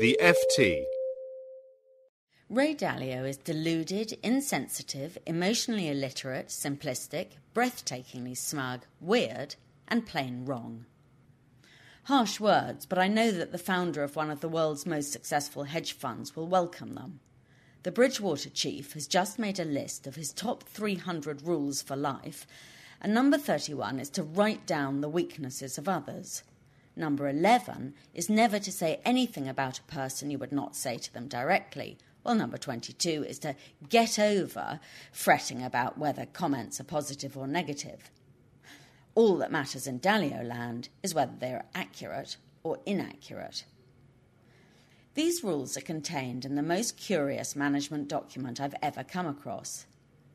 The FT. Ray Dalio is deluded, insensitive, emotionally illiterate, simplistic, breathtakingly smug, weird, and plain wrong. Harsh words, but I know that the founder of one of the world's most successful hedge funds will welcome them. The Bridgewater chief has just made a list of his top 300 rules for life, and number 31 is to write down the weaknesses of others. Number 11 is never to say anything about a person you would not say to them directly. Well, number 22 is to get over fretting about whether comments are positive or negative. All that matters in Dalio land is whether they are accurate or inaccurate. These rules are contained in the most curious management document I've ever come across.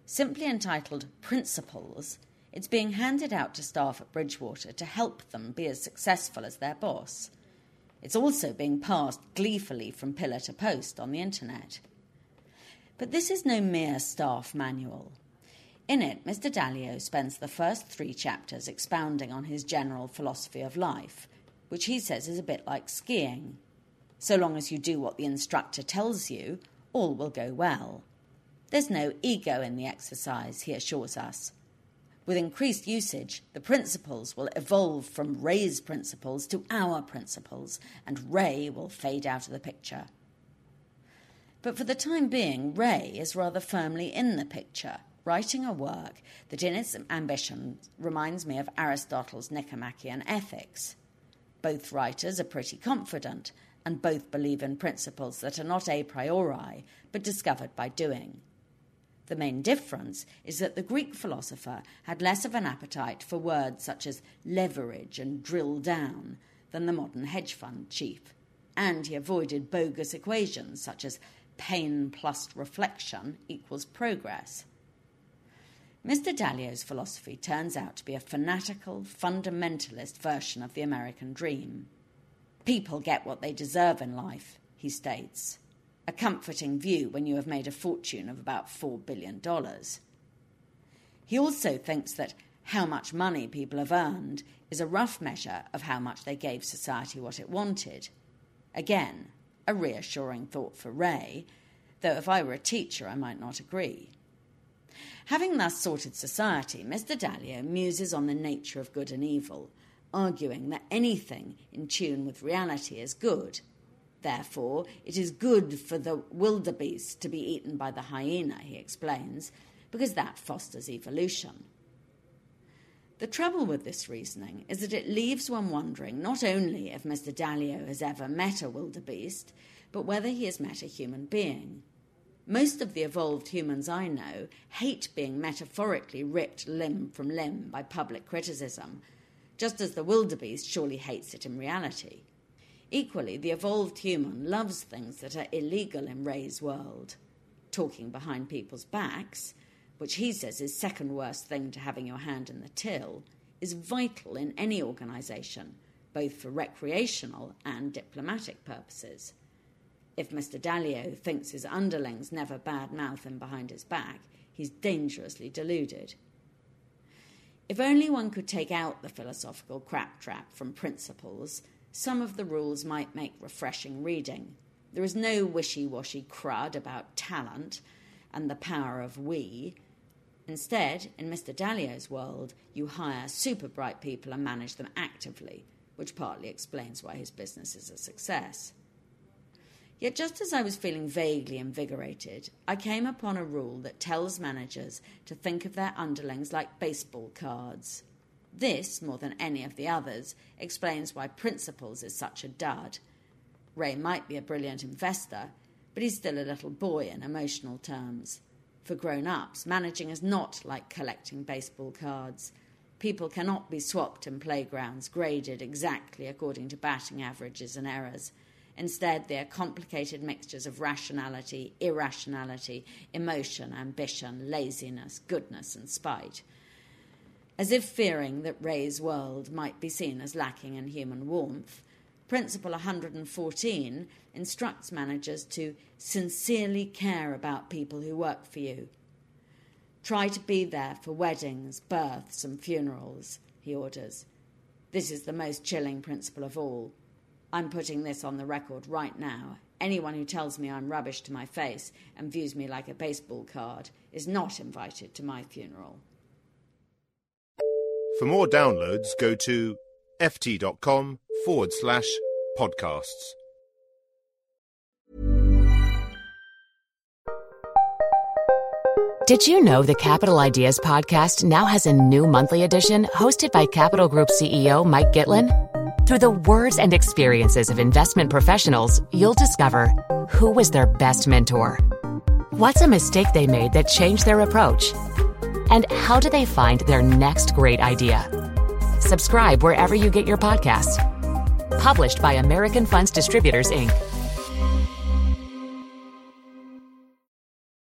Simply entitled Principles, it's being handed out to staff at Bridgewater to help them be as successful as their boss. It's also being passed gleefully from pillar to post on the internet. But this is no mere staff manual. In it, Mr. Dalio spends the first three chapters expounding on his general philosophy of life, which he says is a bit like skiing. So long as you do what the instructor tells you, all will go well. There's no ego in the exercise, he assures us. With increased usage, the principles will evolve from Ray's principles to our principles, and Ray will fade out of the picture. But for the time being, Ray is rather firmly in the picture, writing a work that in its ambition reminds me of Aristotle's Nicomachean Ethics. Both writers are pretty confident, and both believe in principles that are not a priori, but discovered by doing. The main difference is that the Greek philosopher had less of an appetite for words such as leverage and drill down than the modern hedge fund chief, and he avoided bogus equations such as pain plus reflection equals progress. Mr. Dalio's philosophy turns out to be a fanatical, fundamentalist version of the American dream. People get what they deserve in life, he states a comforting view when you have made a fortune of about $4 billion. He also thinks that how much money people have earned is a rough measure of how much they gave society what it wanted. Again, a reassuring thought for Ray, though if I were a teacher I might not agree. Having thus sorted society, Mr. Dalio muses on the nature of good and evil, arguing that anything in tune with reality is good Therefore, it is good for the wildebeest to be eaten by the hyena, he explains, because that fosters evolution. The trouble with this reasoning is that it leaves one wondering not only if Mr. Dalio has ever met a wildebeest, but whether he has met a human being. Most of the evolved humans I know hate being metaphorically ripped limb from limb by public criticism, just as the wildebeest surely hates it in reality. Equally, the evolved human loves things that are illegal in Ray's world. Talking behind people's backs, which he says is second worst thing to having your hand in the till, is vital in any organisation, both for recreational and diplomatic purposes. If Mr. Dalio thinks his underlings never bad mouth him behind his back, he's dangerously deluded. If only one could take out the philosophical crap trap from principles some of the rules might make refreshing reading. There is no wishy washy crud about talent and the power of we. Instead, in Mr. Dalio's world, you hire super bright people and manage them actively, which partly explains why his business is a success. Yet, just as I was feeling vaguely invigorated, I came upon a rule that tells managers to think of their underlings like baseball cards. This, more than any of the others, explains why Principles is such a dud. Ray might be a brilliant investor, but he's still a little boy in emotional terms. For grown ups, managing is not like collecting baseball cards. People cannot be swapped in playgrounds, graded exactly according to batting averages and errors. Instead, they are complicated mixtures of rationality, irrationality, emotion, ambition, laziness, goodness, and spite. As if fearing that Ray's world might be seen as lacking in human warmth, Principle 114 instructs managers to sincerely care about people who work for you. Try to be there for weddings, births, and funerals, he orders. This is the most chilling principle of all. I'm putting this on the record right now. Anyone who tells me I'm rubbish to my face and views me like a baseball card is not invited to my funeral. For more downloads, go to ft.com forward slash podcasts. Did you know the Capital Ideas podcast now has a new monthly edition hosted by Capital Group CEO Mike Gitlin? Through the words and experiences of investment professionals, you'll discover who was their best mentor, what's a mistake they made that changed their approach, and how do they find their next great idea. Subscribe wherever you get your podcasts. Published by American Funds Distributors, Inc.